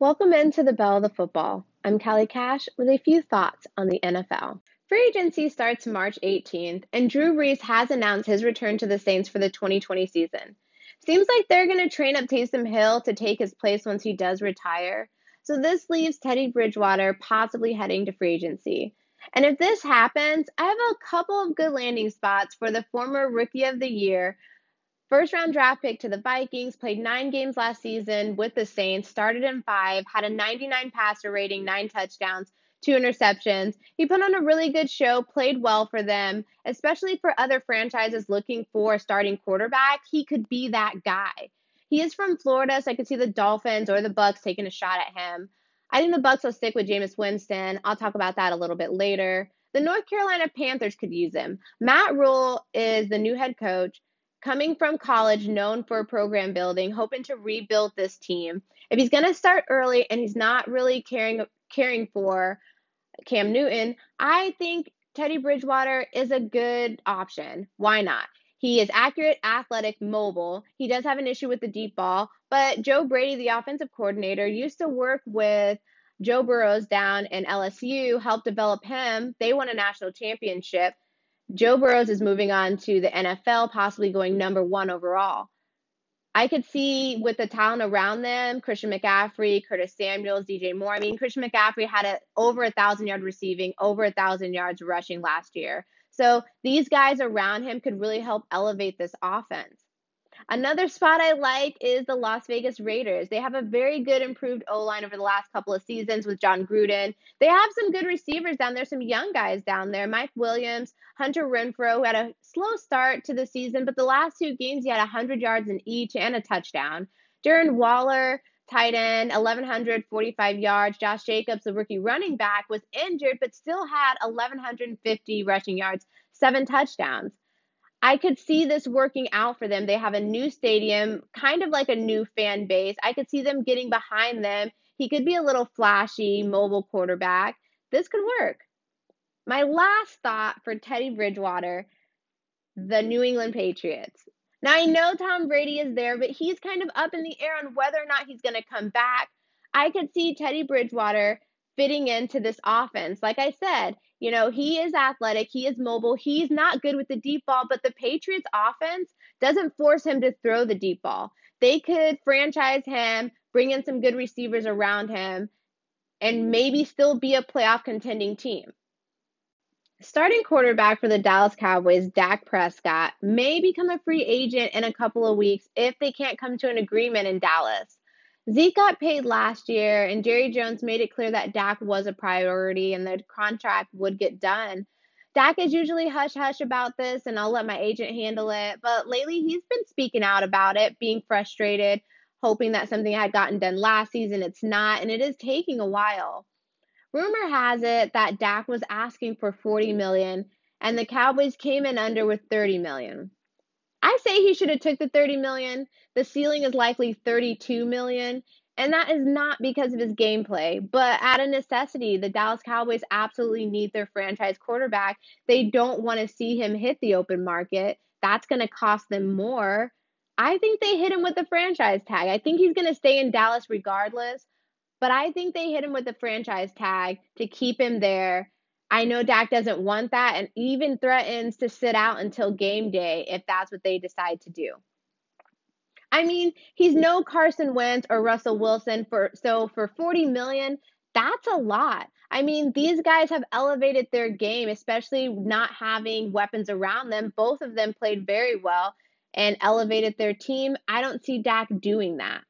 Welcome into the Belle of the Football. I'm Kelly Cash with a few thoughts on the NFL. Free agency starts March 18th, and Drew Brees has announced his return to the Saints for the 2020 season. Seems like they're going to train up Taysom Hill to take his place once he does retire. So this leaves Teddy Bridgewater possibly heading to free agency. And if this happens, I have a couple of good landing spots for the former Rookie of the Year First round draft pick to the Vikings, played nine games last season with the Saints, started in five, had a 99 passer rating, nine touchdowns, two interceptions. He put on a really good show, played well for them, especially for other franchises looking for a starting quarterback. He could be that guy. He is from Florida, so I could see the Dolphins or the Bucs taking a shot at him. I think the Bucs will stick with Jameis Winston. I'll talk about that a little bit later. The North Carolina Panthers could use him. Matt Rhule is the new head coach coming from college, known for program building, hoping to rebuild this team. If he's going to start early and he's not really caring caring for Cam Newton, I think Teddy Bridgewater is a good option. Why not? He is accurate, athletic, mobile. He does have an issue with the deep ball, but Joe Brady, the offensive coordinator, used to work with Joe Burrows down in LSU, helped develop him. They won a national championship. Joe Burrows is moving on to the NFL, possibly going number one overall. I could see with the talent around them, Christian McCaffrey, Curtis Samuels, DJ Moore. I mean, Christian McCaffrey had a, over a thousand yard receiving, over a thousand yards rushing last year. So these guys around him could really help elevate this offense. Another spot I like is the Las Vegas Raiders. They have a very good improved O line over the last couple of seasons with Jon Gruden. They have some good receivers down there, some young guys down there. Mike Williams, Hunter Renfrow, who had a slow start to the season, but the last two games he had 100 yards in each and a touchdown. Darren Waller, tight end, 1,145 yards. Josh Jacobs, the rookie running back, was injured but still had 1,150 rushing yards, seven touchdowns. I could see this working out for them. They have a new stadium, kind of like a new fan base. I could see them getting behind them. He could be a little flashy, mobile quarterback. This could work. My last thought for Teddy Bridgewater the New England Patriots. Now, I know Tom Brady is there, but he's kind of up in the air on whether or not he's going to come back. I could see Teddy Bridgewater fitting into this offense. Like I said, you know, he is athletic, he is mobile, he's not good with the deep ball, but the Patriots offense doesn't force him to throw the deep ball. They could franchise him, bring in some good receivers around him, and maybe still be a playoff contending team. Starting quarterback for the Dallas Cowboys, Dak Prescott, may become a free agent in a couple of weeks if they can't come to an agreement in Dallas. Zeke got paid last year, and Jerry Jones made it clear that Dak was a priority and the contract would get done. Dak is usually hush hush about this, and I'll let my agent handle it. But lately, he's been speaking out about it, being frustrated, hoping that something had gotten done last season. It's not, and it is taking a while. Rumor has it that Dak was asking for 40 million, and the Cowboys came in under with 30 million. Say he should have took the 30 million. The ceiling is likely 32 million, and that is not because of his gameplay, but out of necessity. The Dallas Cowboys absolutely need their franchise quarterback. They don't want to see him hit the open market. That's going to cost them more. I think they hit him with the franchise tag. I think he's going to stay in Dallas regardless, but I think they hit him with the franchise tag to keep him there I know Dak doesn't want that and even threatens to sit out until game day if that's what they decide to do. I mean, he's no Carson Wentz or Russell Wilson for so for 40 million, that's a lot. I mean, these guys have elevated their game, especially not having weapons around them. Both of them played very well and elevated their team. I don't see Dak doing that.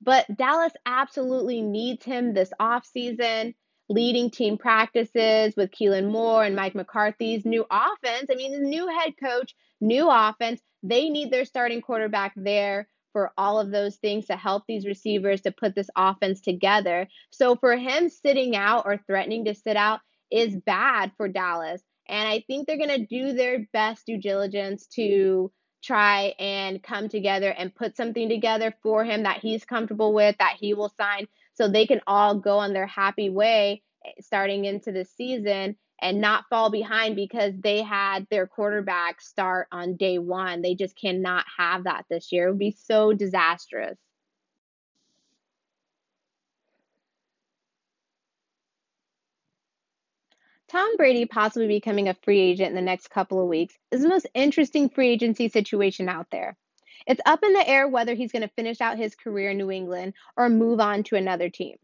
But Dallas absolutely needs him this offseason leading team practices with Kellen Moore and Mike McCarthy's new offense. I mean, the new head coach, new offense. They need their starting quarterback there for all of those things to help these receivers to put this offense together. So for him sitting out or threatening to sit out is bad for Dallas. And I think they're going to do their best due diligence to try and come together and put something together for him that he's comfortable with, that he will sign so they can all go on their happy way eh, starting into the season and not fall behind because they had their quarterback start on day one. They just cannot have that this year. It would be so disastrous. Tom Brady possibly becoming a free agent in the next couple of weeks is the most interesting free agency situation out there. It's up in the air whether he's going to finish out his career in New England or move on to another team.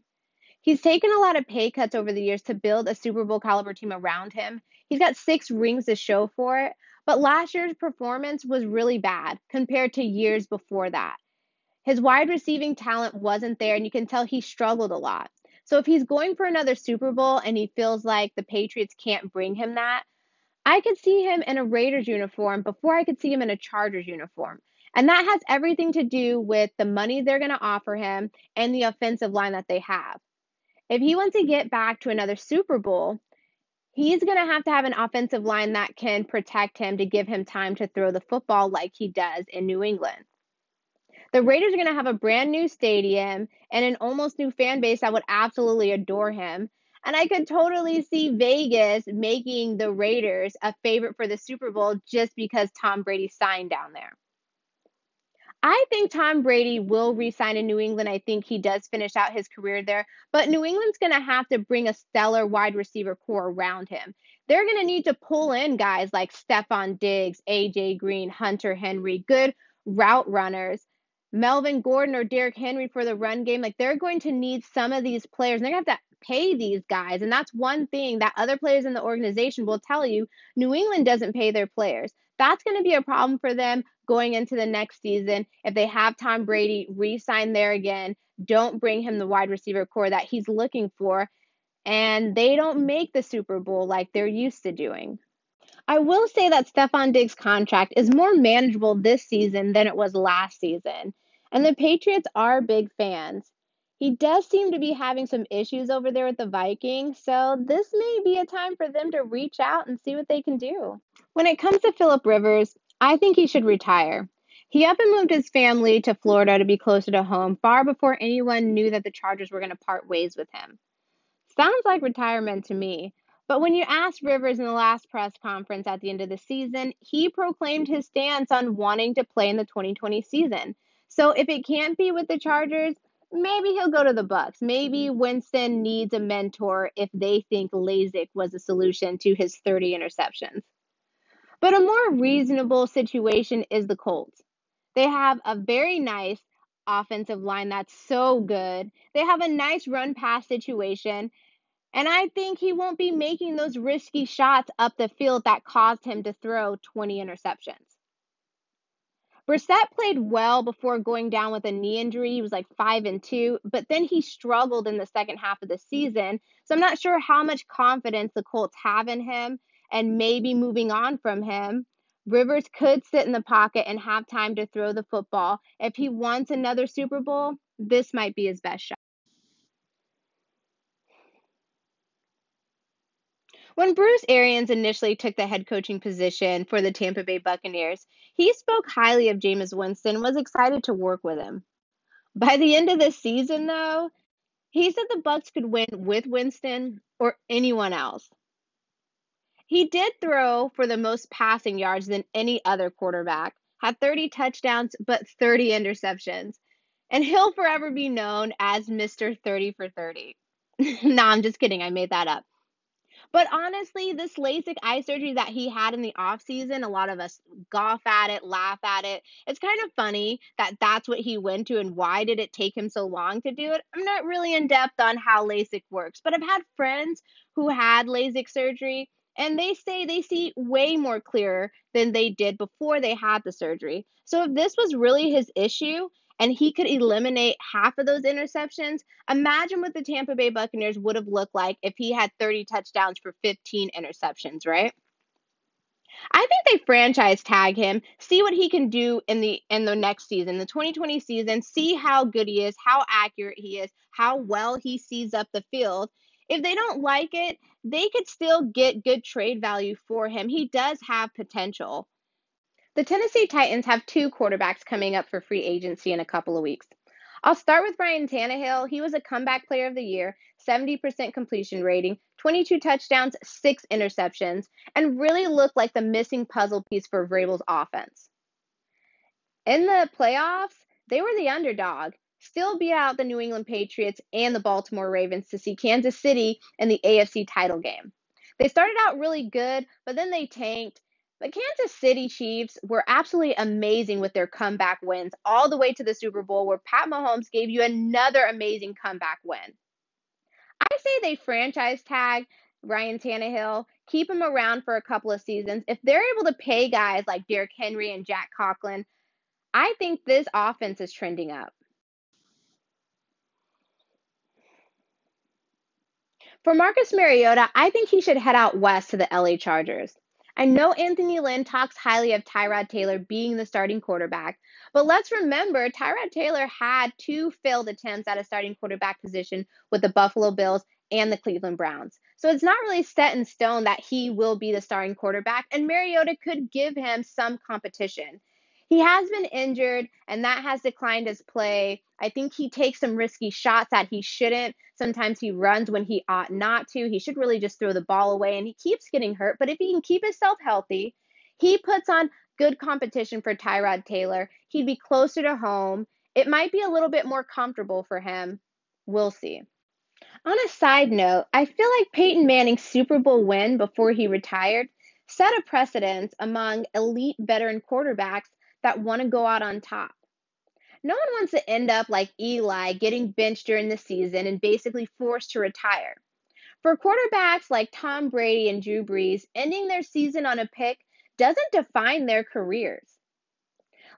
He's taken a lot of pay cuts over the years to build a Super Bowl caliber team around him. He's got six rings to show for it, but last year's performance was really bad compared to years before that. His wide receiving talent wasn't there, and you can tell he struggled a lot. So if he's going for another Super Bowl and he feels like the Patriots can't bring him that, I could see him in a Raiders uniform before I could see him in a Chargers uniform. And that has everything to do with the money they're going to offer him and the offensive line that they have. If he wants to get back to another Super Bowl, he's going to have to have an offensive line that can protect him to give him time to throw the football like he does in New England. The Raiders are going to have a brand new stadium and an almost new fan base that would absolutely adore him. And I could totally see Vegas making the Raiders a favorite for the Super Bowl just because Tom Brady signed down there. I think Tom Brady will resign in New England. I think he does finish out his career there, but New England's going to have to bring a stellar wide receiver corps around him. They're going to need to pull in guys like Stefon Diggs, AJ Green, Hunter Henry, good route runners. Melvin Gordon or Derrick Henry for the run game. Like they're going to need some of these players. And they're going to have to pay these guys. And that's one thing that other players in the organization will tell you New England doesn't pay their players. That's going to be a problem for them going into the next season. If they have Tom Brady re sign there again, don't bring him the wide receiver corps that he's looking for. And they don't make the Super Bowl like they're used to doing. I will say that Stefon Diggs' contract is more manageable this season than it was last season. And the Patriots are big fans. He does seem to be having some issues over there with the Vikings, so this may be a time for them to reach out and see what they can do. When it comes to Philip Rivers, I think he should retire. He up and moved his family to Florida to be closer to home far before anyone knew that the Chargers were going to part ways with him. Sounds like retirement to me. But when you asked Rivers in the last press conference at the end of the season, he proclaimed his stance on wanting to play in the 2020 season. So if it can't be with the Chargers, maybe he'll go to the Bucs. Maybe mm-hmm. Winston needs a mentor if they think LASIK was a solution to his 30 interceptions. But a more mm-hmm. reasonable situation is the Colts. They have a very nice offensive line that's so good. They have a nice run pass situation. And I think he won't be making those risky shots up the field that caused him to throw 20 interceptions. Brissett played well before going down with a knee injury. He was like five and two, but then he struggled in the second half of the season. So I'm not sure how much confidence the Colts have in him and maybe moving on from him. Rivers could sit in the pocket and have time to throw the football. If he wants another Super Bowl, this might be his best shot. When Bruce Arians initially took the head coaching position for the Tampa Bay Buccaneers, he spoke highly of Jameis Winston was excited to work with him. By the end of the season, though, he said the Bucs could win with Winston or anyone else. He did throw for the most passing yards than any other quarterback, had 30 touchdowns but 30 interceptions, and he'll forever be known as Mr. 30 for 30. no, I'm just kidding. I made that up. But honestly, this LASIK eye surgery that he had in the off season, a lot of us scoff at it, laugh at it. It's kind of funny that that's what he went to and why did it take him so long to do it? I'm not really in depth on how LASIK works, but I've had friends who had LASIK surgery and they say they see way more clearer than they did before they had the surgery. So if this was really his issue, and he could eliminate half of those interceptions, imagine what the Tampa Bay Buccaneers would have looked like if he had 30 touchdowns for 15 interceptions, right? I think they franchise tag him, see what he can do in the in the next season, the 2020 season, see how good he is, how accurate he is, how well he sees up the field. If they don't like it, they could still get good trade value for him. He does have potential. The Tennessee Titans have two quarterbacks coming up for free agency in a couple of weeks. I'll start with Brian Tannehill. He was a comeback player of the year, 70% completion rating, 22 touchdowns, 6 interceptions, and really looked like the missing puzzle piece for Vrabel's offense. In the playoffs, they were the underdog, still beat out the New England Patriots and the Baltimore Ravens to see Kansas City in the AFC title game. They started out really good, but then they tanked. The Kansas City Chiefs were absolutely amazing with their comeback wins all the way to the Super Bowl, where Pat Mahomes gave you another amazing comeback win. I say they franchise tag Ryan Tannehill, keep him around for a couple of seasons. If they're able to pay guys like Derrick Henry and Jack Conklin, I think this offense is trending up. For Marcus Mariota, I think he should head out west to the LA Chargers. I know Anthony Lynn talks highly of Tyrod Taylor being the starting quarterback, but let's remember Tyrod Taylor had two failed attempts at a starting quarterback position with the Buffalo Bills and the Cleveland Browns. So it's not really set in stone that he will be the starting quarterback, and Mariota could give him some competition. He has been injured, and that has declined his play. I think he takes some risky shots that he shouldn't. Sometimes he runs when he ought not to. He should really just throw the ball away, and he keeps getting hurt. But if he can keep himself healthy, he puts on good competition for Tyrod Taylor. He'd be closer to home. It might be a little bit more comfortable for him. We'll see. On a side note, I feel like Peyton Manning's Super Bowl win before he retired set a precedence among elite veteran quarterbacks that want to go out on top. No one wants to end up like Eli getting benched during the season and basically forced to retire. For quarterbacks like Tom Brady and Drew Brees, ending their season on a pick doesn't define their careers.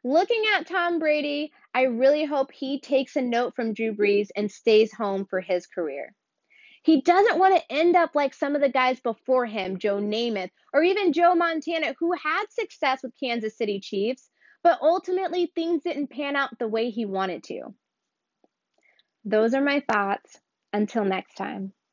Looking at Tom Brady, I really hope he takes a note from Drew Brees and stays home for his career. He doesn't want to end up like some of the guys before him, Joe Namath, or even Joe Montana, who had success with Kansas City Chiefs, but ultimately things didn't pan out the way he wanted to. Those are my thoughts. Until next time.